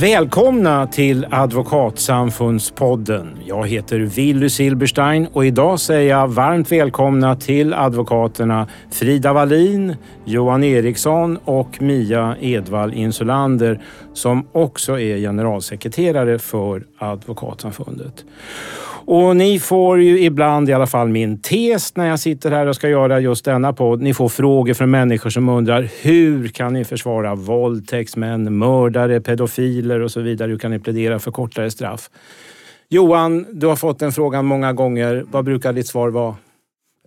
Välkomna till Advokatsamfundspodden. Jag heter Willy Silberstein och idag säger jag varmt välkomna till advokaterna Frida Wallin, Johan Eriksson och Mia Edvall Insulander som också är generalsekreterare för Advokatsamfundet. Och ni får ju ibland i alla fall min tes när jag sitter här och ska göra just denna podd. Ni får frågor från människor som undrar hur kan ni försvara våldtäktsmän, mördare, pedofiler och så vidare. Hur kan ni plädera för kortare straff? Johan, du har fått den frågan många gånger. Vad brukar ditt svar vara?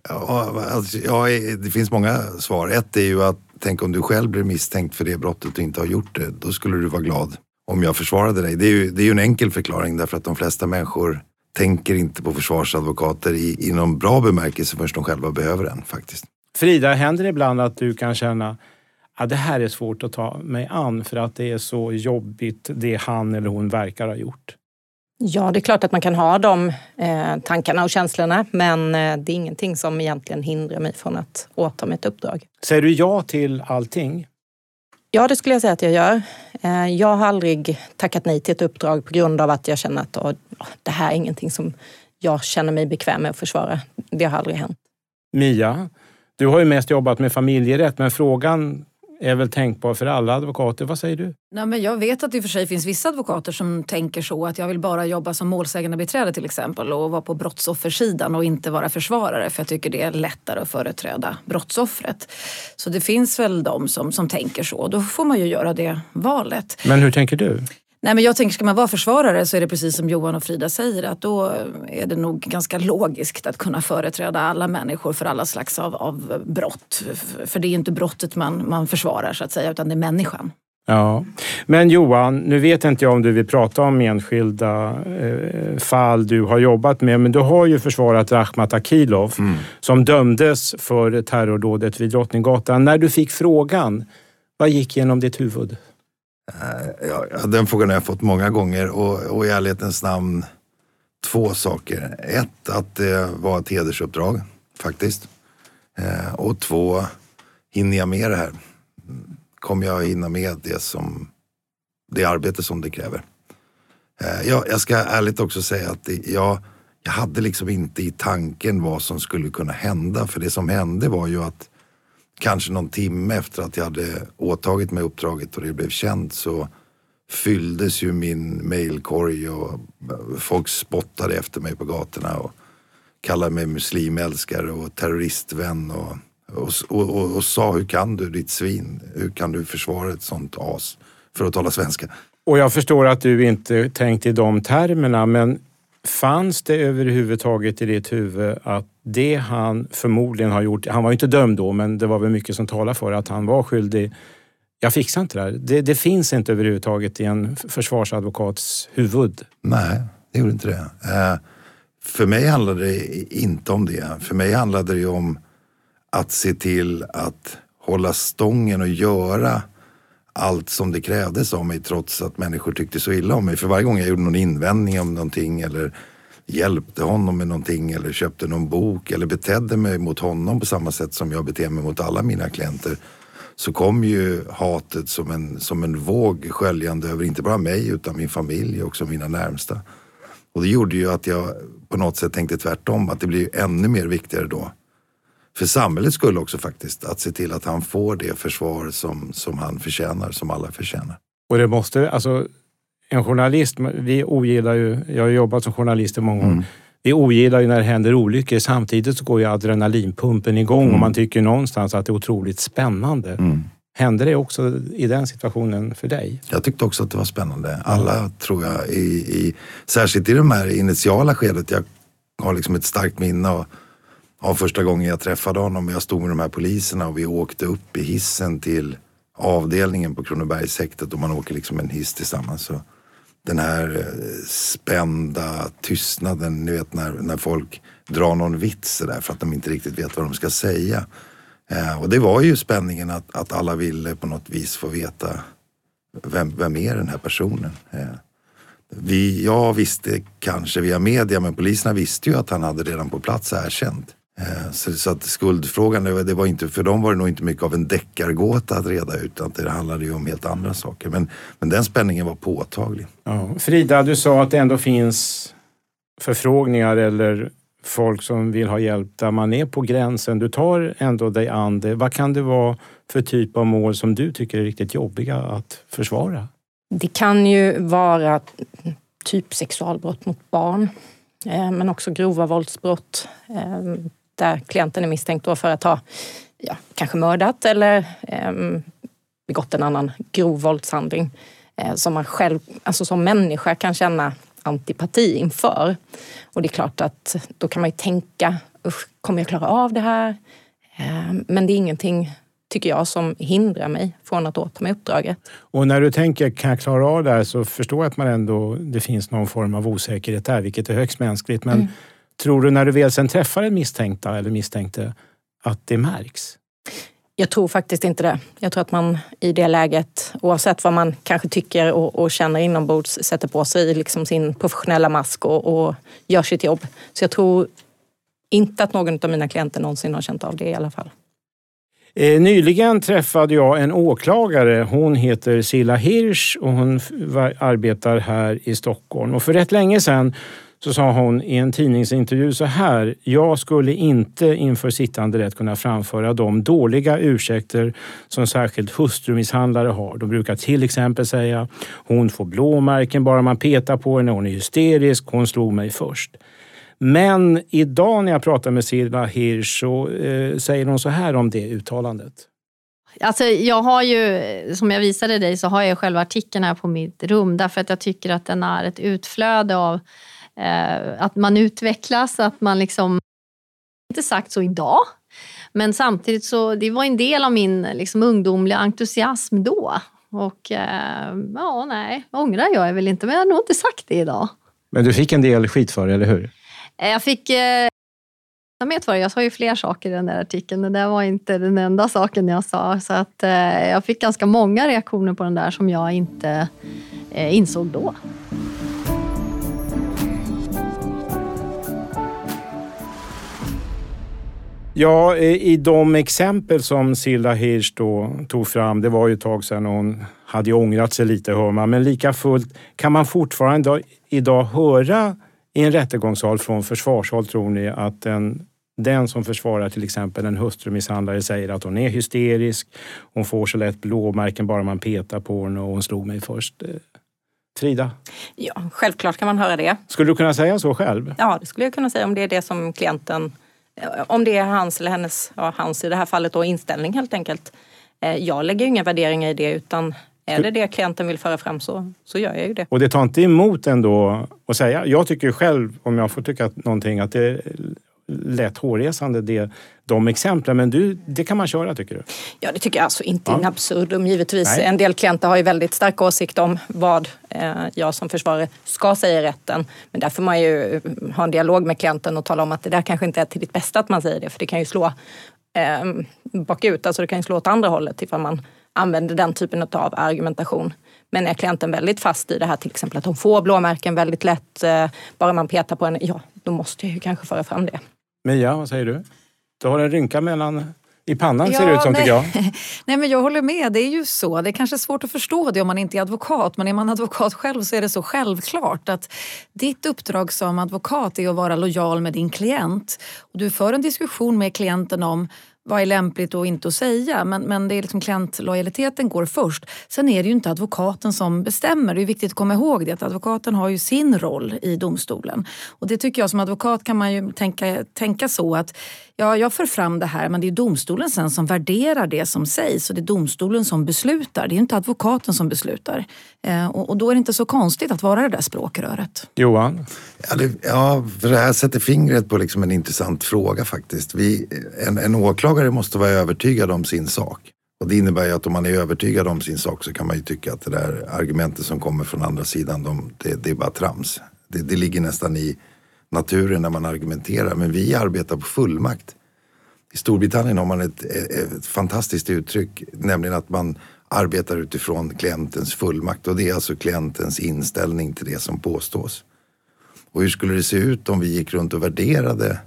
Ja, alltså, ja, det finns många svar. Ett är ju att tänk om du själv blir misstänkt för det brottet och inte har gjort det. Då skulle du vara glad om jag försvarade dig. Det är ju, det är ju en enkel förklaring därför att de flesta människor tänker inte på försvarsadvokater i, i någon bra bemärkelse förrän de själva behöver en faktiskt. Frida, händer det ibland att du kan känna att det här är svårt att ta mig an för att det är så jobbigt det han eller hon verkar ha gjort? Ja, det är klart att man kan ha de eh, tankarna och känslorna men eh, det är ingenting som egentligen hindrar mig från att åta mig ett uppdrag. Säger du ja till allting? Ja, det skulle jag säga att jag gör. Eh, jag har aldrig tackat nej till ett uppdrag på grund av att jag känner att oh, det här är ingenting som jag känner mig bekväm med att försvara. Det har aldrig hänt. Mia, du har ju mest jobbat med familjerätt men frågan är väl tänkbar för alla advokater. Vad säger du? Nej, men jag vet att det i och för sig finns vissa advokater som tänker så att jag vill bara jobba som målsägande beträde till exempel och vara på brottsoffersidan och inte vara försvarare för jag tycker det är lättare att företräda brottsoffret. Så det finns väl de som, som tänker så. Då får man ju göra det valet. Men hur tänker du? Nej, men jag tänker, ska man vara försvarare så är det precis som Johan och Frida säger att då är det nog ganska logiskt att kunna företräda alla människor för alla slags av, av brott. För det är inte brottet man, man försvarar så att säga utan det är människan. Ja, men Johan, nu vet inte jag om du vill prata om enskilda eh, fall du har jobbat med, men du har ju försvarat Rakhmat Akilov mm. som dömdes för terrordådet vid Drottninggatan. När du fick frågan, vad gick genom ditt huvud? Eh, ja, den frågan har jag fått många gånger och, och i ärlighetens namn två saker. Ett, att det var ett hedersuppdrag faktiskt. Eh, och två, hinner jag med det här? Kommer jag hinna med det, som, det arbete som det kräver? Eh, jag, jag ska ärligt också säga att jag, jag hade liksom inte i tanken vad som skulle kunna hända. För det som hände var ju att kanske någon timme efter att jag hade åtagit mig uppdraget och det blev känt så fylldes ju min mailkorg och folk spottade efter mig på gatorna och kallade mig muslimälskare och terroristvän och, och, och, och, sa hur kan du ditt svin? Hur kan du försvara ett sånt as? För att tala svenska. Och jag förstår att du inte tänkte i de termerna men fanns det överhuvudtaget i ditt huvud att det han förmodligen har gjort, han var ju inte dömd då, men det var väl mycket som talar för att han var skyldig. Jag fixar inte det här. Det, det finns inte överhuvudtaget i en försvarsadvokats huvud. Nej, det gjorde inte det. Eh, för mig handlade det inte om det. För mig handlade det om att se till att hålla stången och göra allt som det krävdes av mig trots att människor tyckte så illa om mig. För varje gång jag gjorde någon invändning om någonting eller hjälpte honom med någonting eller köpte någon bok eller betedde mig mot honom på samma sätt som jag beter mig mot alla mina klienter så kom ju hatet som en, som en våg sköljande över inte bara mig utan min familj och också mina närmsta. Och det gjorde ju att jag på något sätt tänkte tvärtom, att det blir ännu mer viktigare då. För samhällets skull också faktiskt, att se till att han får det försvar som, som han förtjänar, som alla förtjänar. Och det måste, alltså en journalist, vi ogillar ju, jag har jobbat som journalist i många år, mm. vi ogillar ju när det händer olyckor. Samtidigt så går ju adrenalinpumpen igång mm. och man tycker någonstans att det är otroligt spännande. Mm. Hände det också i den situationen för dig? Jag tyckte också att det var spännande. Alla tror jag, i, i, särskilt i de här initiala skedet. Jag har liksom ett starkt minne av, av första gången jag träffade honom. Jag stod med de här poliserna och vi åkte upp i hissen till avdelningen på Kronobergshäktet och man åker liksom en hiss tillsammans. Så den här eh, spända tystnaden, ni vet när, när folk drar någon vits där för att de inte riktigt vet vad de ska säga. Eh, och det var ju spänningen att, att alla ville på något vis få veta vem, vem är den här personen? Eh, vi, jag visste kanske via media men poliserna visste ju att han hade redan på plats erkänt. Eh, så, så att skuldfrågan, det var inte, för dem var det nog inte mycket av en deckargåta att reda ut utan det handlade ju om helt andra saker. Men, men den spänningen var påtaglig. Ja. Frida, du sa att det ändå finns förfrågningar eller folk som vill ha hjälp där man är på gränsen. Du tar ändå dig an det. Vad kan det vara för typ av mål som du tycker är riktigt jobbiga att försvara? Det kan ju vara typ sexualbrott mot barn, eh, men också grova våldsbrott eh, där klienten är misstänkt för att ha ja, kanske mördat eller eh, begått en annan grov våldshandling som man själv, alltså som människa kan känna antipati inför. Och det är klart att då kan man ju tänka, usch, kommer jag klara av det här? Men det är ingenting tycker jag, som hindrar mig från att åta mig uppdraget. Och när du tänker, kan jag klara av det här? Så förstår jag att man ändå, det finns någon form av osäkerhet där, vilket är högst mänskligt. Men mm. Tror du när du väl sen träffar en misstänkta eller misstänkte att det märks? Jag tror faktiskt inte det. Jag tror att man i det läget, oavsett vad man kanske tycker och, och känner inombords, sätter på sig liksom sin professionella mask och, och gör sitt jobb. Så jag tror inte att någon av mina klienter någonsin har känt av det i alla fall. Eh, nyligen träffade jag en åklagare. Hon heter Silla Hirsch och hon arbetar här i Stockholm. Och för rätt länge sedan så sa hon i en tidningsintervju så här. Jag skulle inte inför sittande rätt kunna framföra de dåliga ursäkter som särskilt hustrumisshandlare har. De brukar till exempel säga hon får blåmärken bara man petar på henne, hon är hysterisk, hon slog mig först. Men idag när jag pratar med Silla Hirsch så eh, säger hon så här om det uttalandet. Alltså, jag har ju, som jag visade dig, så har jag själva artikeln här på mitt rum därför att jag tycker att den är ett utflöde av eh, att man utvecklas, att man liksom... Inte sagt så idag, men samtidigt så det var en del av min liksom, ungdomliga entusiasm då. Och eh, ja, nej, ångrar jag är väl inte, men jag har nog inte sagt det idag. Men du fick en del skit för det, eller hur? Eh, jag fick eh, för Jag sa ju fler saker i den där artikeln. Det var inte den enda saken jag sa. Så att, eh, jag fick ganska många reaktioner på den där som jag inte eh, insåg då. Ja, i de exempel som Silla Hirsch då tog fram, det var ju ett tag sedan hon hade ångrat sig lite hör man, men lika fullt kan man fortfarande idag höra i en rättegångssal från försvarshåll tror ni att den, den som försvarar till exempel en hustrumisshandlare säger att hon är hysterisk, hon får så lätt blåmärken bara man petar på henne och hon slog mig först. Eh, Frida? Ja, självklart kan man höra det. Skulle du kunna säga så själv? Ja, det skulle jag kunna säga om det är det som klienten, om det är hans eller hennes, ja, hans i det här fallet då, inställning helt enkelt. Eh, jag lägger inga värderingar i det utan är det det klienten vill föra fram så, så gör jag ju det. Och det tar inte emot ändå att säga. Jag tycker själv, om jag får tycka någonting, att det är lätt hårresande det, de exemplen. Men du, det kan man köra tycker du? Ja det tycker jag. Alltså inte ja. in absurdum givetvis. Nej. En del klienter har ju väldigt stark åsikt om vad eh, jag som försvarare ska säga i rätten. Men där får man ju ha en dialog med klienten och tala om att det där kanske inte är till ditt bästa att man säger det. För det kan ju slå eh, bakut, alltså det kan ju slå åt andra hållet ifall man använder den typen av argumentation. Men är klienten väldigt fast i det här till exempel att de får blåmärken väldigt lätt, eh, bara man petar på en, ja då måste jag ju kanske föra fram det. Mia, vad säger du? Du har en rynka mellan i pannan ja, ser det ut som nej. tycker jag. nej men jag håller med, det är ju så. Det är kanske svårt att förstå det om man inte är advokat men är man advokat själv så är det så självklart att ditt uppdrag som advokat är att vara lojal med din klient. Och du för en diskussion med klienten om vad är lämpligt och inte att säga. Men, men det är liksom klientlojaliteten går först. Sen är det ju inte advokaten som bestämmer. Det är viktigt att komma ihåg det att advokaten har ju sin roll i domstolen. Och det tycker jag som advokat kan man ju tänka, tänka så att ja, jag för fram det här men det är domstolen sen som värderar det som sägs och det är domstolen som beslutar. Det är inte advokaten som beslutar. Eh, och, och, då är det inte så konstigt att vara det där språkröret. Johan? Ja, det, ja för det här sätter fingret på liksom en intressant fråga faktiskt. Vi, en, en åklagare måste vara övertygad om sin sak. Och det innebär ju att om man är övertygad om sin sak så kan man ju tycka att det där argumentet som kommer från andra sidan, de, det, det är bara trams. Det, det ligger nästan i naturen när man argumenterar. Men vi arbetar på fullmakt. I Storbritannien har man ett, ett, fantastiskt uttryck, nämligen att man arbetar utifrån klientens fullmakt och det är alltså klientens inställning till det som påstås. Och hur skulle det se ut om vi gick runt och värderade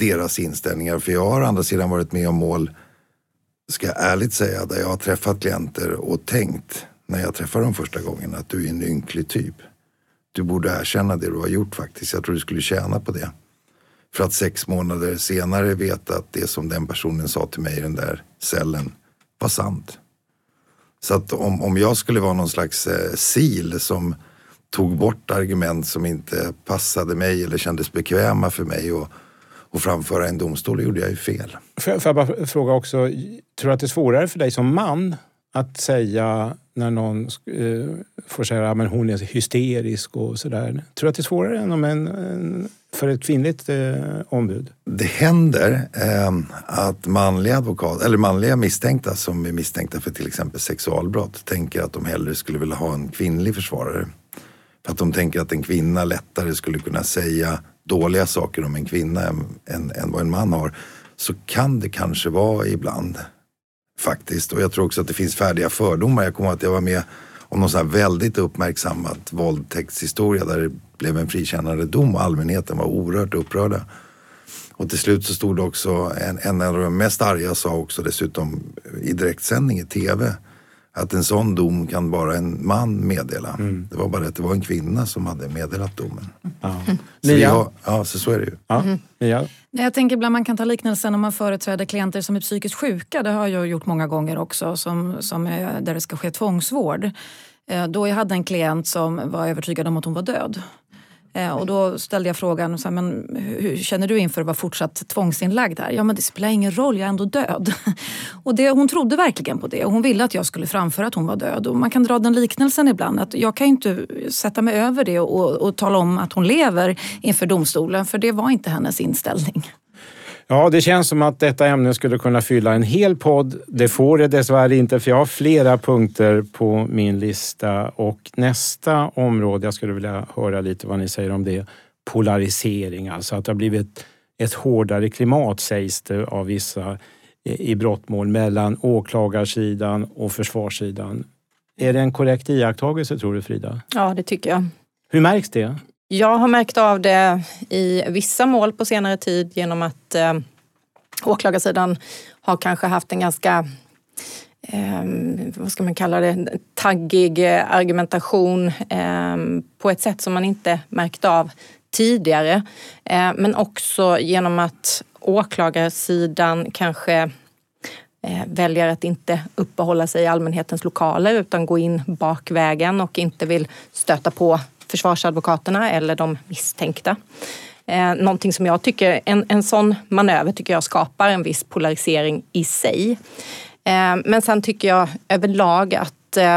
deras inställningar. För jag har å andra sidan varit med om mål, ska jag ärligt säga, där jag har träffat klienter och tänkt när jag träffar dem första gången att du är en ynklig typ. Du borde erkänna det du har gjort faktiskt. Jag tror du skulle tjäna på det. För att sex månader senare veta att det som den personen sa till mig i den där cellen var sant. Så att om, om jag skulle vara någon slags eh, sil som tog bort argument som inte passade mig eller kändes bekväma för mig och, och framföra en domstol, gjorde jag ju fel. Får jag, får jag bara fråga också, tror du att det är svårare för dig som man att säga någon eh, får säga att hon är hysterisk och sådär. Tror du att det är svårare än om en, en för ett kvinnligt eh, ombud? Det händer eh, att manliga advokat, eller manliga misstänkta som är misstänkta för till exempel sexualbrott tänker att de hellre skulle vilja ha en kvinnlig försvarare. För att de tänker att en kvinna lättare skulle kunna säga dåliga saker om en kvinna än, än, än vad en man har. Så kan det kanske vara ibland faktiskt. Och jag tror också att det finns färdiga fördomar. Jag kommer att jag var med om någon sån här väldigt uppmärksammad våldtäktshistoria där det blev en frikännande dom och allmänheten var oerhört upprörda. Och till slut så stod det också, en, en av de mest arga sa också dessutom i direktsändning i TV att en sån dom kan bara en man meddela. Mm. Det var bara att det var en kvinna som hade meddelat domen. Ja. Så, har, ja, så, så är det ju. Ja. Mm. Ja. Jag tänker ibland man kan ta liknelsen om man företräder klienter som är psykiskt sjuka. Det har jag gjort många gånger också, som, som är, där det ska ske tvångsvård. Eh, då jag hade en klient som var övertygad om att hon var död. Eh, och då ställde jag frågan, så här, men hur känner du inför att vara fortsatt tvångsinlagd här? Ja men det spelar ingen roll, jag är ändå död. Och det, hon trodde verkligen på det och hon ville att jag skulle framföra att hon var död. Och man kan dra den liknelsen ibland att jag kan inte sätta mig över det och, och tala om att hon lever inför domstolen för det var inte hennes inställning. Ja, det känns som att detta ämne skulle kunna fylla en hel podd. Det får det dessvärre inte för jag har flera punkter på min lista och nästa område, jag skulle vilja höra lite vad ni säger om det, polarisering, alltså att det har blivit ett hårdare klimat sägs det av vissa i brottmål mellan åklagarsidan och försvarssidan. Är det en korrekt iakttagelse tror du Frida? Ja, det tycker jag. Hur märks det? Jag har märkt av det i vissa mål på senare tid genom att eh, åklagarsidan har kanske haft en ganska eh, vad ska man kalla det, taggig argumentation eh, på ett sätt som man inte märkt av tidigare. Eh, men också genom att åklagarsidan kanske eh, väljer att inte uppehålla sig i allmänhetens lokaler utan gå in bakvägen och inte vill stöta på försvarsadvokaterna eller de misstänkta. Eh, någonting som jag tycker, en, en sån manöver tycker jag skapar en viss polarisering i sig. Eh, men sen tycker jag överlag att eh,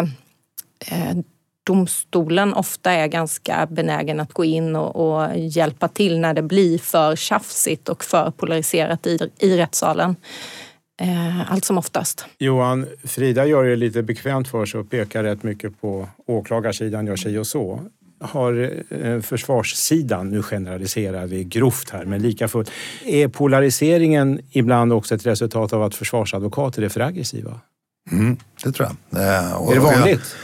eh, domstolen ofta är ganska benägen att gå in och, och, hjälpa till när det blir för tjafsigt och för polariserat i, i rättssalen. Eh, allt som oftast. Johan, Frida gör det lite bekvämt för sig och pekar rätt mycket på åklagarsidan gör sig och så har eh, försvarssidan, nu generaliserar vi grovt här, men lika fullt. Är polariseringen ibland också ett resultat av att försvarsadvokater är för aggressiva? Mm, det tror jag. Eh, är det vanligt?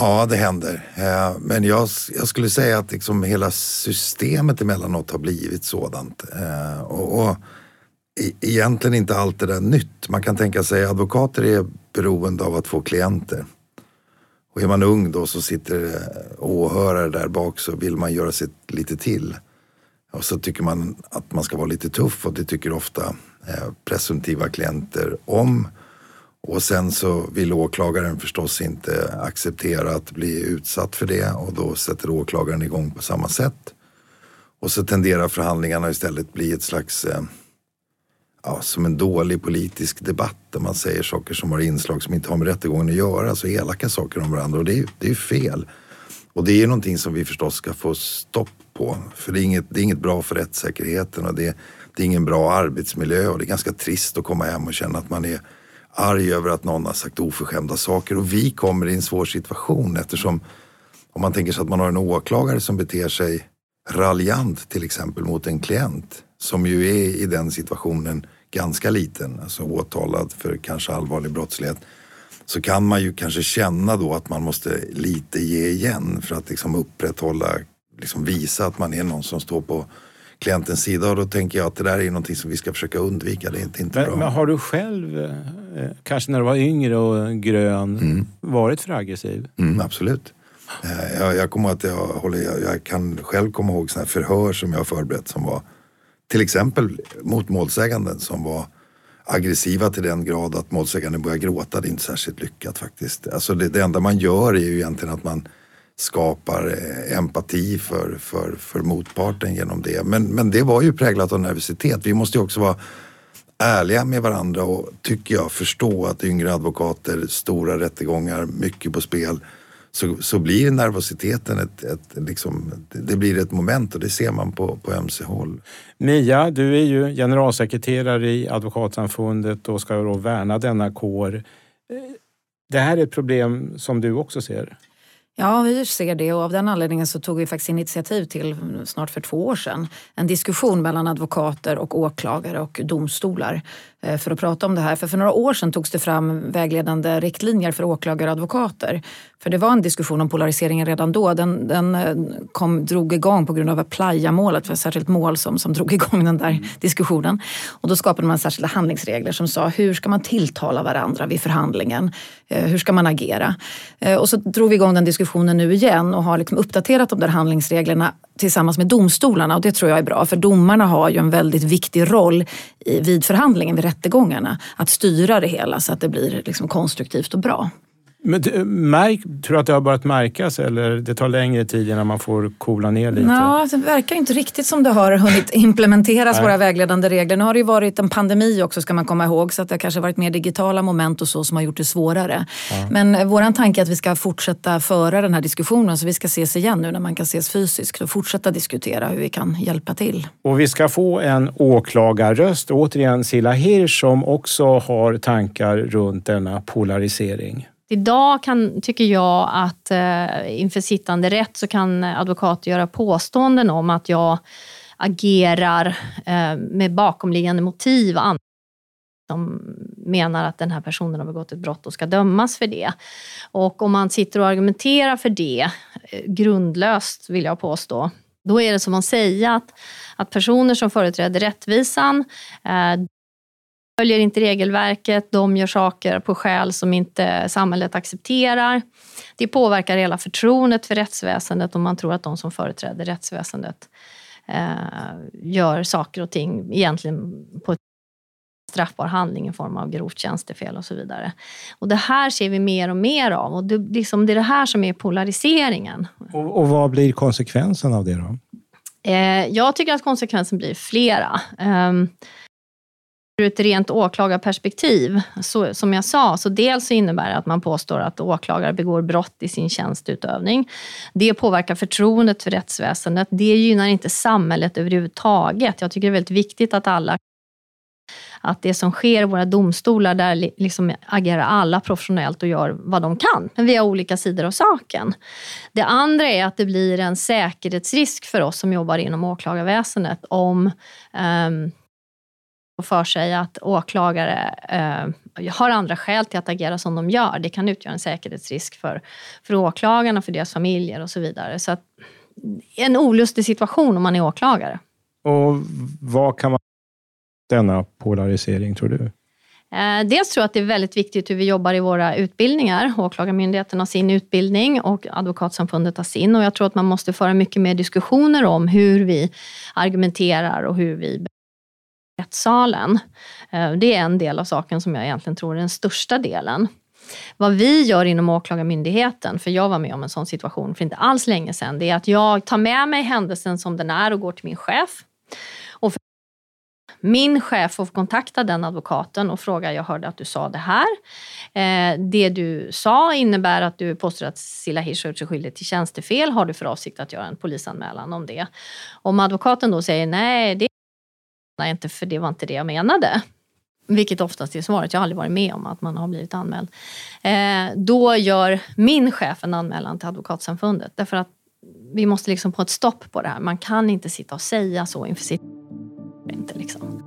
Ja, det händer. Eh, men jag, jag, skulle säga att liksom hela systemet emellanåt har blivit sådant. Eh, och, och egentligen inte allt det där nytt. Man kan tänka sig att advokater är beroende av att få klienter. Och är man ung då så sitter eh, åhörare där bak så vill man göra sitt lite till. Och så tycker man att man ska vara lite tuff och det tycker ofta eh, presumtiva klienter om. Och sen så vill åklagaren förstås inte acceptera att bli utsatt för det och då sätter åklagaren igång på samma sätt. Och så tenderar förhandlingarna istället bli ett slags eh, ja, som en dålig politisk debatt där man säger saker som har inslag som inte har med rättegången att göra, alltså elaka saker om varandra. Och det är, det är fel. Och det är någonting som vi förstås ska få stopp på, för det är inget, det är inget bra för rättssäkerheten och det, det är ingen bra arbetsmiljö. Och det är ganska trist att komma hem och känna att man är arg över att någon har sagt oförskämda saker. Och vi kommer i en svår situation eftersom om man tänker sig att man har en åklagare som beter sig raljant till exempel mot en klient som ju är i den situationen ganska liten, alltså åtalad för kanske allvarlig brottslighet, så kan man ju kanske känna då att man måste lite ge igen för att liksom upprätthålla, liksom visa att man är någon som står på klientens sida och då tänker jag att det där är någonting som vi ska försöka undvika. Det är inte, inte Men, bra. men har du själv, eh, kanske när du var yngre och grön, varit för aggressiv? Mm, absolut. Eh, Jag, jag kommer att jag, håller, jag, jag kan själv komma ihåg såna här förhör som jag förberett som var till exempel mot målsäganden som var aggressiva till den grad att målsäganden började gråta. Det är inte särskilt lyckat faktiskt. Alltså det, det enda man gör är ju egentligen att man skapar eh, empati för, för, för motparten genom det. Men, men det var ju präglat av nervositet. Vi måste ju också vara ärliga med varandra och tycker jag förstå att yngre advokater, stora rättegångar, mycket på spel. Så, så blir nervositeten ett, ett, liksom, det blir ett moment och det ser man på, på ömse håll. Mia, du är ju generalsekreterare i Advokatsamfundet och ska då värna denna kår. Eh, Det här är ett problem som du också ser. Ja, vi ser det och av den anledningen så tog vi faktiskt initiativ till, snart för två år sedan, en diskussion mellan advokater och åklagare och domstolar eh, för att prata om det här. För för några år sedan togs det fram vägledande riktlinjer för åklagare och advokater. För det var en diskussion om polariseringen redan då. Den, den eh, kom, drog igång på grund av Playa-målet, för ett särskilt mål som, som drog igång den där diskussionen. Och då skapade man särskilda handlingsregler som sa hur ska man tilltala varandra vid förhandlingen? Eh, Hur ska man agera? Eh, Och så drog vi igång den diskussionen nu igen och har liksom uppdaterat de där handlingsreglerna tillsammans med domstolarna och det tror jag är bra för domarna har ju en väldigt viktig roll vid förhandlingen, vid rättegångarna. Att styra det hela så att det blir liksom konstruktivt och bra. Men märk, tror du att det har börjat märkas eller det tar längre tid innan man får coola ner lite? Ja, det verkar inte riktigt som det har hunnit implementeras, våra vägledande regler. Nu har det ju varit en pandemi också ska man komma ihåg, så att det har kanske varit mer digitala moment och så som har gjort det svårare. Men eh, våran tanke är att vi ska fortsätta föra den här diskussionen, så vi ska ses igen nu när man kan ses fysiskt och fortsätta diskutera hur vi kan hjälpa till. Och vi ska få en åklagarröst, återigen Silla Hirsch, som också har tankar runt denna polarisering. Idag kan, tycker jag att eh, inför sittande rätt så kan advokater göra påståenden om att jag agerar eh, med bakomliggande motiv och menar att den här personen har begått ett brott och ska dömas för det. Och om man sitter och argumenterar för det, eh, grundlöst vill jag påstå, då är det som att säga att, att personer som företräder rättvisan eh, följer inte regelverket, de gör saker på skäl som inte samhället accepterar. Det påverkar hela förtroendet för rättsväsendet om man tror att de som företräder rättsväsendet eh, gör saker och ting egentligen på ett straffbar handling i form av grovt tjänstefel och så vidare. Och det här ser vi mer och mer av och det, liksom, det är det här som är polariseringen. Och, och vad blir konsekvensen av det då? Eh, jag tycker att konsekvensen blir flera. Um, ur ett rent åklagarperspektiv, så, som jag sa, så dels så innebär det att man påstår att åklagare begår brott i sin tjänsteutövning. Det påverkar förtroendet för rättsväsendet. Det gynnar inte samhället överhuvudtaget. Jag tycker det är väldigt viktigt att alla att det som sker i våra domstolar, där liksom agerar alla professionellt och gör vad de kan, men vi har olika sidor av saken. Det andra är att det blir en säkerhetsrisk för oss som jobbar inom åklagarväsendet om um, för sig att åklagare eh, har andra skäl till att agera som de gör. Det kan utgöra en säkerhetsrisk för, för åklagarna, för deras familjer och så vidare. Så att, en olustig situation om man är åklagare. Och vad kan man denna polarisering, tror du? Eh, Dels tror jag att det är väldigt viktigt hur vi jobbar i våra utbildningar. Åklagarmyndigheten har sin utbildning och Advokatsamfundet har sin. Och jag tror att man måste föra mycket mer diskussioner om hur vi argumenterar och hur vi rättssalen. Eh, det är en del av saken som jag egentligen tror är den största delen. Vad vi gör inom Åklagarmyndigheten, för jag var med om en sån situation för inte alls länge sedan, det är att jag tar med mig händelsen som den är och går till min chef. Och för min chef får kontakta den advokaten och fråga, jag hörde att du sa det här. Eh, det du sa innebär att du påstår att Silla Hirsch har gjort sig skyldig till tjänstefel. Har du för avsikt att göra en polisanmälan om det? Om advokaten då säger nej, det jag inte för det var inte det jag menade. Vilket oftast är svaret. Jag har aldrig varit med om att man har blivit anmäld. Eh, då gör min chef en anmälan till Advokatsamfundet. Därför att vi måste liksom få ett stopp på det här. Man kan inte sitta och säga så inför sitt... Inte liksom.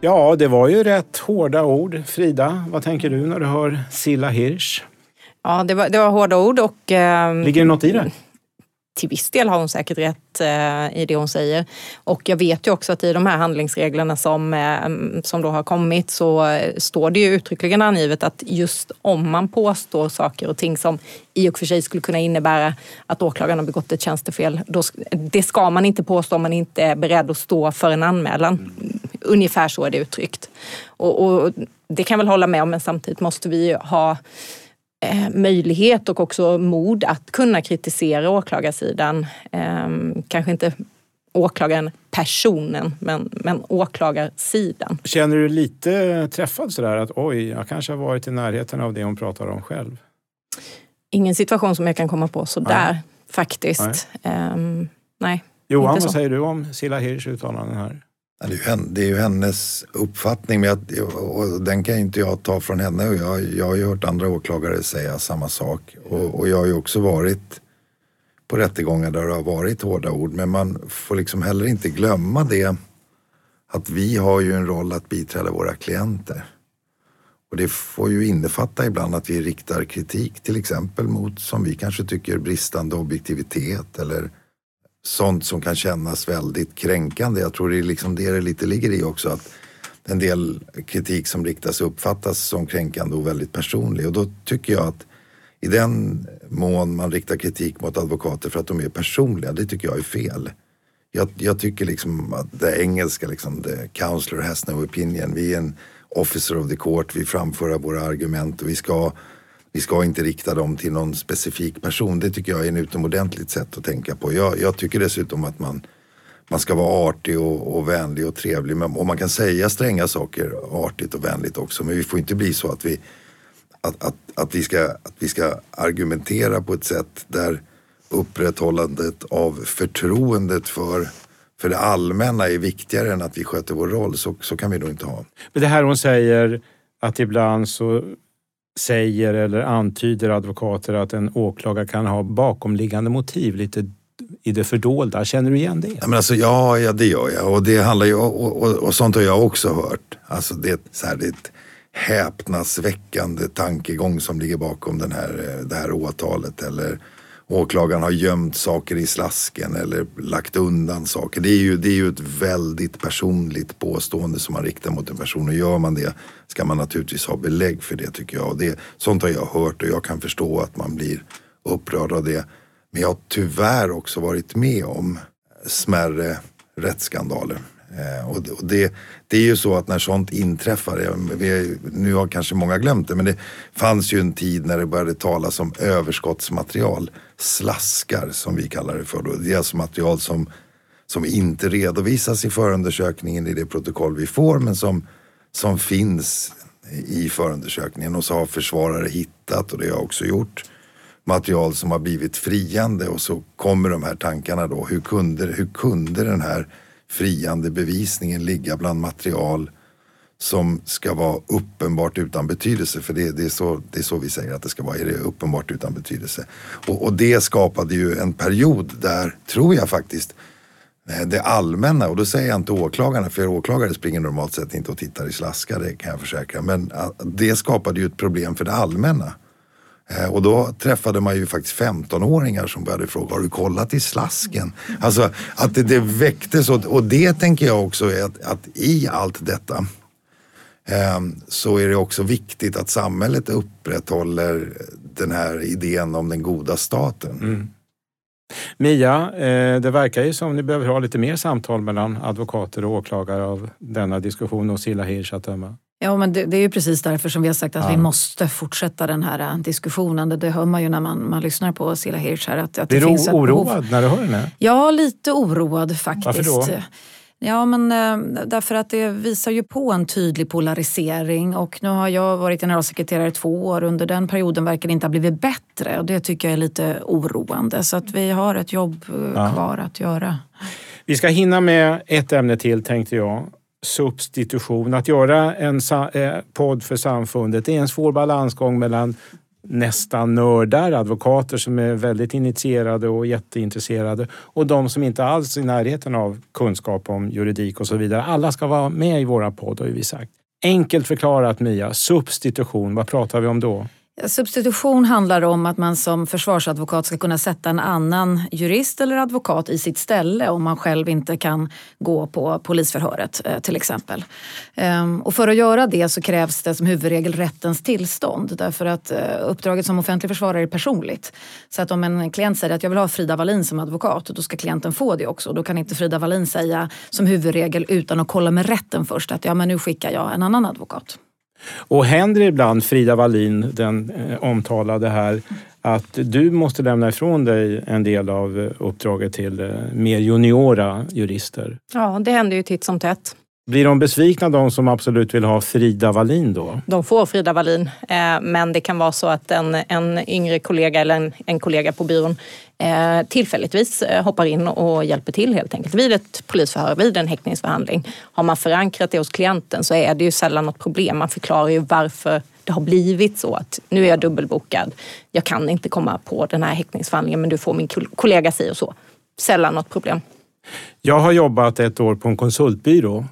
Ja, det var ju rätt hårda ord. Frida, vad tänker du när du hör Silla Hirsch? Ja, det var, det var hårda ord och... ehm, Ligger det något i det? Till viss del har hon säkert rätt eh, i det hon säger. Och jag vet ju också att i de här handlingsreglerna som, eh, som då har kommit så står det ju uttryckligen angivet att just om man påstår saker och ting som i och för sig skulle kunna innebära att åklagaren har begått ett tjänstefel, då, det ska man inte påstå om man inte är beredd att stå för en anmälan. Ungefär så är det uttryckt. Och, och det kan jag väl hålla med om, men samtidigt måste vi ha eh, möjlighet och också mod att kunna kritisera åklagarsidan. Eh, kanske inte åklagaren personen, men, men åklagarsidan. Känner du lite träffad sådär att oj, jag kanske har varit i närheten av det hon pratar om själv? Ingen situation som jag kan komma på sådär nej. faktiskt. Nej. Um, nej Johan, vad säger du om Silla Hirsch uttalanden här? Det är, ju, hennes uppfattning men jag, och den kan inte jag ta från henne. Och jag, jag har ju hört andra åklagare säga samma sak. Och, och jag har ju också varit på rättegångar där det har varit hårda ord. Men man får liksom heller inte glömma det att vi har ju en roll att biträda våra klienter. Och det får ju innefatta ibland att vi riktar kritik till exempel mot, som vi kanske tycker, bristande objektivitet eller sånt som kan kännas väldigt kränkande. Jag tror det är liksom det det lite ligger i också. att En del kritik som riktas uppfattas som kränkande och väldigt personlig. Och då tycker jag att i den mån man riktar kritik mot advokater för att de är personliga, det tycker jag är fel. Jag, jag tycker liksom att det engelska, liksom, the counselor has no opinion. Vi är en officer of the court, vi framför våra argument och vi ska vi ska inte rikta dem till någon specifik person. Det tycker jag är en utomordentligt sätt att tänka på. Jag, jag tycker dessutom att man, man ska vara artig och, och vänlig och trevlig. Men, och man kan säga stränga saker artigt och vänligt också. Men vi får inte bli så att vi, att, att, att vi, ska, att vi ska argumentera på ett sätt där upprätthållandet av förtroendet för, för det allmänna är viktigare än att vi sköter vår roll. Så, så kan vi nog inte ha. Men det här hon säger att ibland så säger eller antyder advokater att en åklagare kan ha bakomliggande motiv lite i det fördolda. Känner du igen det? Ja, men alltså, ja, ja, det gör jag. Och, det handlar ju, och, och, och sånt har jag också hört. Alltså, det, så här, det är ett häpnadsväckande tankegång som ligger bakom den här, eh, det här åtalet. Eller åklagaren har gömt saker i slasken eller lagt undan saker. Det är ju, det är ju ett väldigt personligt påstående som man riktar mot en person och gör man det ska man naturligtvis ha belägg för det tycker jag. Och det, sånt har jag hört och jag kan förstå att man blir upprörd av det. Men jag har tyvärr också varit med om smärre rättsskandaler. Eh, och det, det, är ju så att när sånt inträffar, vi, nu har kanske många glömt det, men det fanns ju en tid när det började talas om överskottsmaterial, slaskar som vi kallar det för. Då. Det är alltså material som, som inte redovisas i förundersökningen i det protokoll vi får, men som, som finns i förundersökningen och så har försvarare hittat, och det har jag också gjort, material som har blivit friande och så kommer de här tankarna då. Hur kunde, hur kunde den här friande bevisningen ligga bland material som ska vara uppenbart utan betydelse. För det, det, är, så, det är så vi säger att det ska vara, är det uppenbart utan betydelse. Och, och det skapade ju en period där, tror jag faktiskt, eh, det allmänna, och då säger jag inte åklagarna, för åklagare springer normalt sett inte och tittar i slaskar, det kan jag försäkra. Men eh, det skapade ju ett problem för det allmänna. Eh, och då träffade man ju faktiskt 15-åringar som började fråga, har du kollat i slasken? Alltså att det, det väcktes och, och det tänker jag också är att, att i allt detta eh, så är det också viktigt att samhället upprätthåller den här idén om den goda staten. Mm. Mia, eh, det verkar ju som ni behöver ha lite mer samtal mellan advokater och åklagare av denna diskussion och Silla Hirsch att döma. Ja, men det, det, är ju precis därför som vi har sagt att ja. vi måste fortsätta den här äh, diskussionen. Det, det hör man ju när man, man lyssnar på Silla Hirsch. Här, att, att det, det finns oroad behov. när du hör henne? Ja, lite oroad faktiskt. Varför då? Ja, men äh, därför att det visar ju på en tydlig polarisering och nu har jag varit generalsekreterare två år. Under den perioden verkar det inte ha blivit bättre och det tycker jag är lite oroande. Så att vi har ett jobb äh, ja. kvar att göra. Vi ska hinna med ett ämne till tänkte jag substitution. Att göra en eh, podd för samfundet är en svår balansgång mellan nästan nördar, advokater som är väldigt initierade och jätteintresserade och de som inte alls är i närheten av kunskap om juridik och så vidare. Alla ska vara med i våra podd har vi sagt. Enkelt förklarat Mia, substitution, vad pratar vi om då? Substitution handlar om att man som försvarsadvokat ska kunna sätta en annan jurist eller advokat i sitt ställe om man själv inte kan gå på polisförhöret eh, till exempel. Ehm, och för att göra det så krävs det som huvudregel rättens tillstånd därför att eh, uppdraget som offentlig försvarare är personligt. Så att om en klient säger att jag vill ha Frida Wallin som advokat då ska klienten få det också. Då kan inte Frida Wallin säga som huvudregel utan att kolla med rätten först att ja men nu skickar jag en annan advokat. Och händer det ibland, Frida Wallin, den eh, omtalade här, att du måste lämna ifrån dig en del av eh, uppdraget till eh, mer juniora jurister? Ja, det händer ju titt som tätt. Blir de besvikna de som absolut vill ha Frida Wallin då? De får Frida Wallin, eh, men det kan vara så att en, en yngre kollega eller en, en kollega på byrån eh, tillfälligtvis eh, hoppar in och hjälper till helt enkelt vid ett polisförhör, vid en häktningsförhandling. Har man förankrat det hos klienten så är det ju sällan något problem. Man förklarar ju varför det har blivit så att nu är jag dubbelbokad. Jag kan inte komma på den här häktningsförhandlingen men du får min kollega si och så. Sällan något problem. Jag har jobbat ett år på en konsultbyrå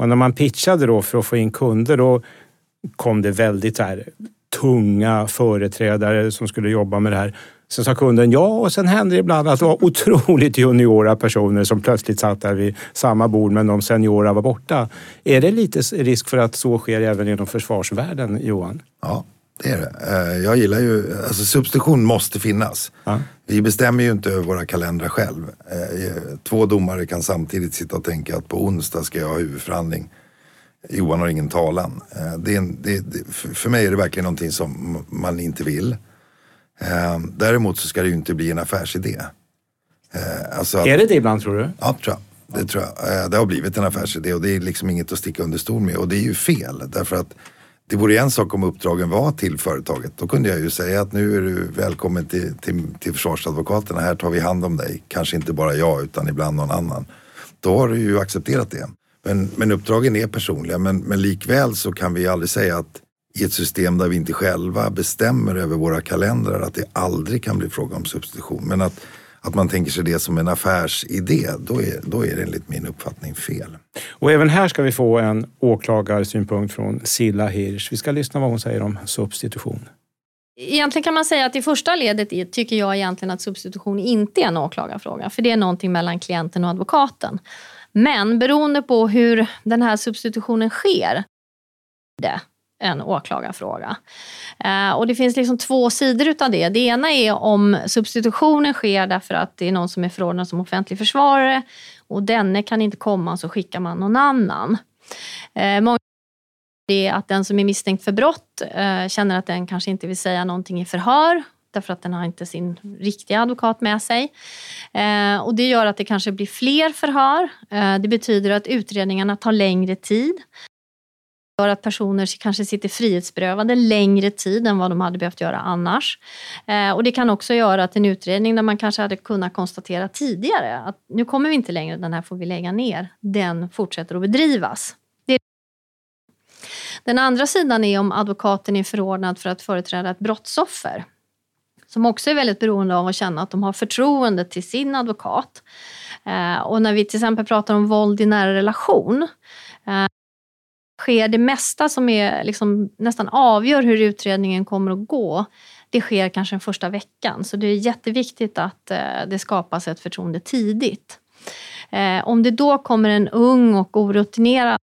och när man pitchade då för att få in kunder då kom det väldigt här, tunga företrädare som skulle jobba med det här. Sen sa kunden ja och sen hände det ibland att det var otroligt juniora personer som plötsligt satt där vid samma bord men de seniora var borta. Är det lite risk för att så sker även inom försvarsvärlden, Johan? Ja, det är det. Eh, jag gillar ju, alltså substitution måste finnas. Ja. Vi bestämmer ju inte över våra kalendrar själv. Eh, två domare kan samtidigt sitta och tänka att på onsdag ska jag ha huvudförhandling. Johan har ingen talan. Eh, det en, det, det, för mig är det verkligen någonting som man inte vill. Däremot så ska det ju inte bli en affärsidé. Alltså att, är det det ibland tror du? Ja, tror jag. Det tror jag. Det har blivit en affärsidé och det är liksom inget att sticka under stol med. Och det är ju fel därför att det vore en sak om uppdragen var till företaget. Då kunde jag ju säga att nu är du välkommen till, till, till försvarsadvokaterna. Här tar vi hand om dig. Kanske inte bara jag utan ibland någon annan. Då har du ju accepterat det. Men, men uppdragen är personliga. Men, men likväl så kan vi aldrig säga att i ett system där vi inte själva bestämmer över våra kalendrar att det aldrig kan bli fråga om substitution. Men att att man tänker sig det som en affärsidé, då är, då är det enligt min uppfattning fel. Och även här ska vi få en åklagarsynpunkt från Silla Hirsch. Vi ska lyssna vad hon säger om substitution. Egentligen kan man säga att i första ledet tycker jag egentligen att substitution inte är en åklagarfråga. För det är någonting mellan klienten och advokaten. Men beroende på hur den här substitutionen sker det en åklagarfråga. Eh, och det finns liksom två sidor utav det. Det ena är om substitutionen sker därför att det är någon som är förordnad som offentlig försvarare och denne kan inte komma så skickar man någon annan. Eh, många det är att den som är misstänkt för brott eh, känner att den kanske inte vill säga någonting i förhör därför att den har inte sin riktiga advokat med sig. Eh, och det gör att det kanske blir fler förhör. Eh, det betyder att utredningarna tar längre tid gör att personer kanske sitter frihetsberövade längre tid än vad de hade behövt göra annars. Eh, och det kan också göra att en utredning där man kanske hade kunnat konstatera tidigare att nu kommer vi inte längre, den här får vi lägga ner, den fortsätter att bedrivas. Den andra sidan är om advokaten är förordnad för att företräda ett brottsoffer som också är väldigt beroende av att känna att de har förtroende till sin advokat. Eh, och när vi till exempel pratar om våld i nära relation sker det mesta som är, liksom, nästan avgör hur utredningen kommer att gå det sker kanske den första veckan. Så det är jätteviktigt att eh, det skapas ett förtroende tidigt. Eh, om det då kommer en ung och orutinerad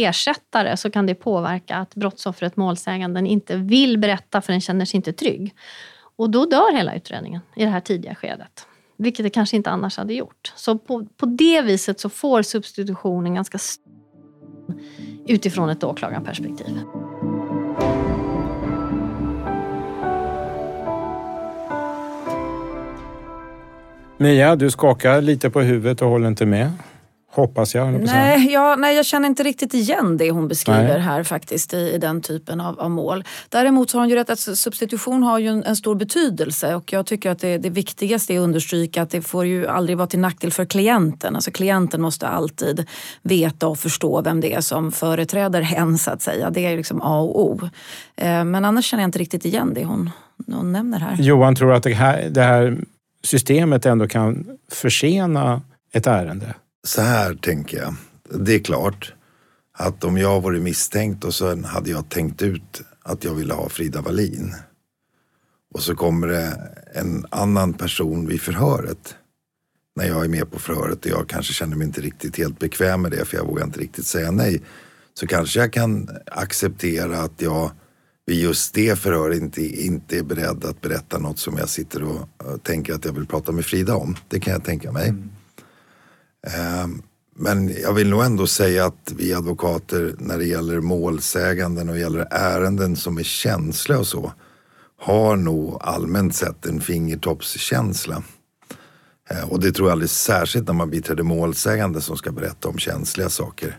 ersättare så kan det påverka att brottsoffret, målsäganden, inte vill berätta för den känner sig inte trygg. Och då dör hela utredningen i det här tidiga skedet. Vilket det kanske inte annars hade gjort. Så på, på det viset så får substitutionen ganska utifrån ett åklagarperspektiv. Mia, du skakar lite på huvudet och håller inte med. Hoppas jag. Nej, ja, nej, jag känner inte riktigt igen det hon beskriver nej. här faktiskt i, i den typen av, av, mål. Däremot så har hon ju rätt att substitution har ju en, en stor betydelse och jag tycker att det, det, viktigaste är att understryka att det får ju aldrig vara till nackdel för klienten. Alltså klienten måste alltid veta och förstå vem det är som företräder hen så att säga. Det är liksom A och O. Eh, men annars känner jag inte riktigt igen det hon, hon nämner här. Johan, tror att det här, det här systemet ändå kan försena ett ärende? Så här tänker jag. Det är klart att om jag varit misstänkt och sen hade jag tänkt ut att jag ville ha Frida Wallin och så kommer det en annan person vid förhöret när jag är med på förhöret och jag kanske känner mig inte riktigt helt bekväm med det för jag vågar inte riktigt säga nej. Så kanske jag kan acceptera att jag vid just det förhöret inte, inte är beredd att berätta något som jag sitter och, tänker att jag vill prata med Frida om. Det kan jag tänka mig. Mm. Ehm, men jag vill nog ändå säga att vi advokater när det gäller målsäganden och gäller ärenden som är känsliga och så har nog allmänt sett en fingertoppskänsla. Ehm, och det tror jag alldeles särskilt när man biträder målsägande som ska berätta om känsliga saker.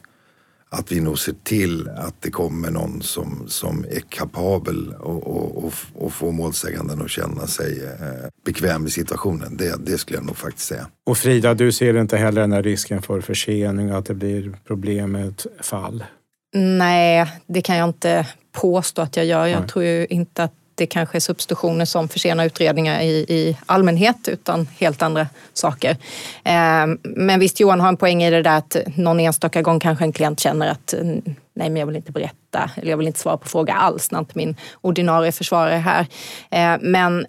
Att vi nog ser till att det kommer någon som, som är kapabel och, och, och, och få målsäganden att känna sig eh, bekväm i situationen. Det, det skulle jag nog faktiskt säga. Och Frida, du ser inte heller den här risken för försening och att det blir problem med ett fall? Nej, det kan jag inte påstå att jag gör. Jag Nej. tror ju inte att det kanske är substitutioner som försenar utredningar i, i allmänhet utan helt andra saker. Eh, men visst, Johan har en poäng i det där att någon enstaka gång kanske en klient känner att nej, men jag vill inte berätta eller jag vill inte svara på fråga alls när inte min ordinarie försvarare är här. Eh, men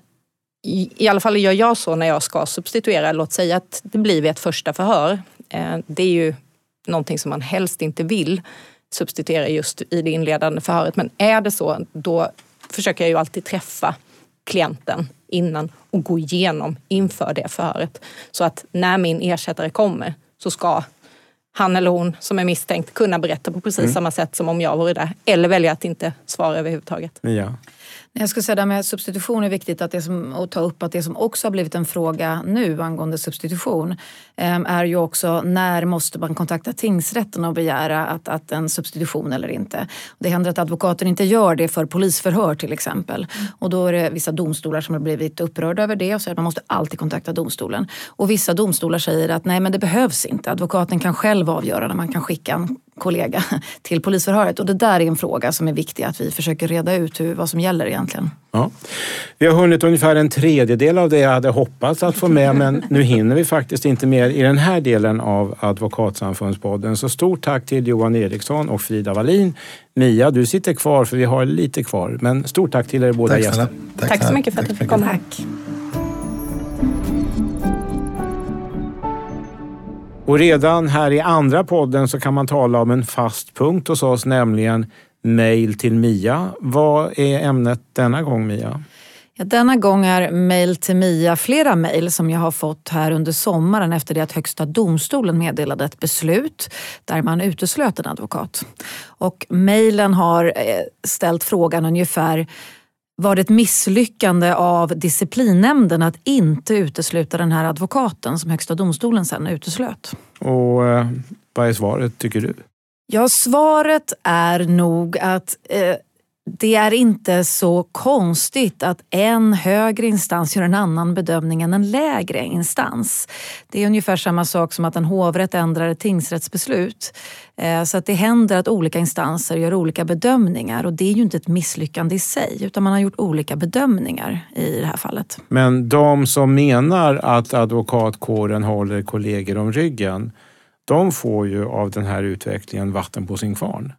i, alla fall gör jag så när jag ska substituera. Låt säga att det blir vid ett första förhör. Eh, det är ju någonting som man helst inte vill substituera just i det inledande förhöret. Men är det så, då försöker jag ju alltid träffa klienten innan och gå igenom inför det förhöret. Så att när min ersättare kommer så ska han eller hon som är misstänkt kunna berätta på precis mm. samma sätt som om jag vore där. Eller välja att inte svara överhuvudtaget. Ja. Jag skulle säga det med substitution är viktigt att, det som, att ta upp att det som också har blivit en fråga nu angående substitution ehm, är ju också när måste man kontakta tingsrätten och begära att, att en substitution eller inte. Det händer att advokaten inte gör det för polisförhör till exempel. Och då är det vissa domstolar som har blivit upprörda över det och säger att man måste alltid kontakta domstolen. Och vissa domstolar säger att nej men det behövs inte. Advokaten kan själv avgöra när man kan skicka en kollega till polisförhöret. Och det där är en fråga som är viktig att vi försöker reda ut hur, vad som gäller egentligen. Ja. Vi har hunnit ungefär en tredjedel av det jag hade hoppats att få med men nu hinner vi faktiskt inte mer i den här delen av Advokatsamfundspodden. Så stort tack till Johan Eriksson och Frida Wallin. Mia, du sitter kvar för vi har lite kvar. Men stort tack till er båda tack, gäster. Tack, tack så mycket för att du fick komma. Tack. Och redan här i andra podden så kan man tala om en fast punkt hos oss, nämligen mejl till Mia. Vad är ämnet denna gång Mia? Ja, denna gång är mejl till Mia flera mejl som jag har fått här under sommaren efter det att Högsta domstolen meddelade ett beslut där man uteslöt en advokat. Och mejlen har eh, ställt frågan ungefär var det ett misslyckande av disciplinnämnden att inte utesluta den här advokaten som Högsta domstolen sen uteslöt. Och eh, vad är svaret tycker du? Ja, svaret är nog att eh, det är inte så konstigt att en högre instans gör en annan bedömning än en lägre instans. Det är ungefär samma sak som att en hovrätt ändrar ett tingsrättsbeslut. Eh, så att det händer att olika instanser gör olika bedömningar och det är ju inte ett misslyckande i sig utan man har gjort olika bedömningar i det här fallet. Men de som menar att advokatkåren håller kollegor om ryggen de får ju av den här utvecklingen vatten på sin kvarn.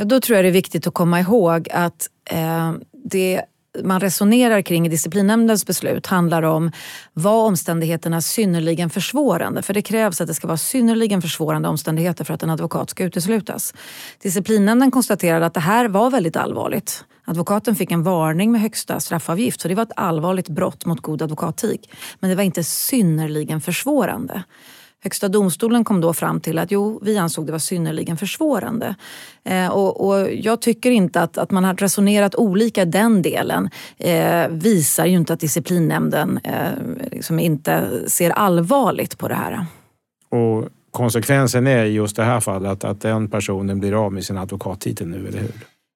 Ja, då tror jag det är viktigt att komma ihåg att eh, det man resonerar kring i disciplinnämndens beslut handlar om var omständigheterna synnerligen försvårande. För det krävs att det ska vara synnerligen försvårande omständigheter för att en advokat ska uteslutas. Disciplinnämnden konstaterade att det här var väldigt allvarligt. Advokaten fick en varning med högsta straffavgift så det var ett allvarligt brott mot god advokatik. Men det var inte synnerligen försvårande. Högsta domstolen kom då fram till att jo, vi ansåg det var synnerligen försvårande. Eh, och, och, jag tycker inte att, att man har resonerat olika i den delen eh, visar ju inte att disciplinnämnden eh, liksom inte ser allvarligt på det här. Och konsekvensen är i just det här fallet att den personen blir av med sin advokattitel nu, eller hur?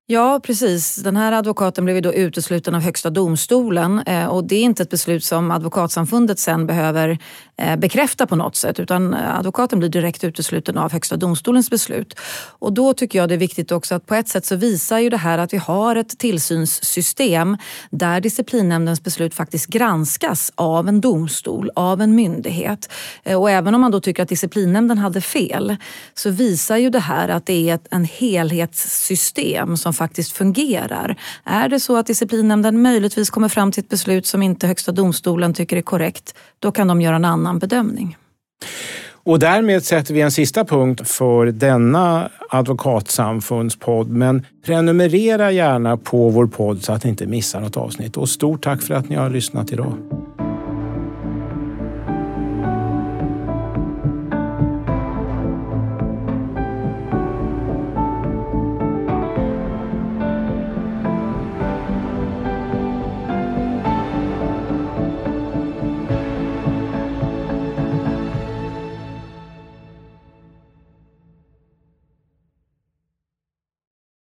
Ja, precis. Den här advokaten blev då utesluten av Högsta domstolen eh, och det är inte ett beslut som Advokatsamfundet sen behöver eh, bekräfta på något sätt utan eh, advokaten blir direkt utesluten av Högsta domstolens beslut. Och då tycker jag det är viktigt också att på ett sätt så visar ju det här att vi har ett tillsynssystem där disciplinnämndens beslut faktiskt granskas av en domstol, av en myndighet. Och även om man då tycker att disciplinnämnden hade fel så visar ju det här att det är en helhetssystem som faktiskt fungerar. Är det så att disciplinnämnden möjligtvis kommer fram till ett beslut som inte Högsta domstolen tycker är korrekt, då kan de göra en annan bedömning. Och därmed sätter vi en sista punkt för denna advokatsamfundspodd. Men prenumerera gärna på vår podd så att ni inte missar något avsnitt. Och stort tack för att ni har lyssnat idag.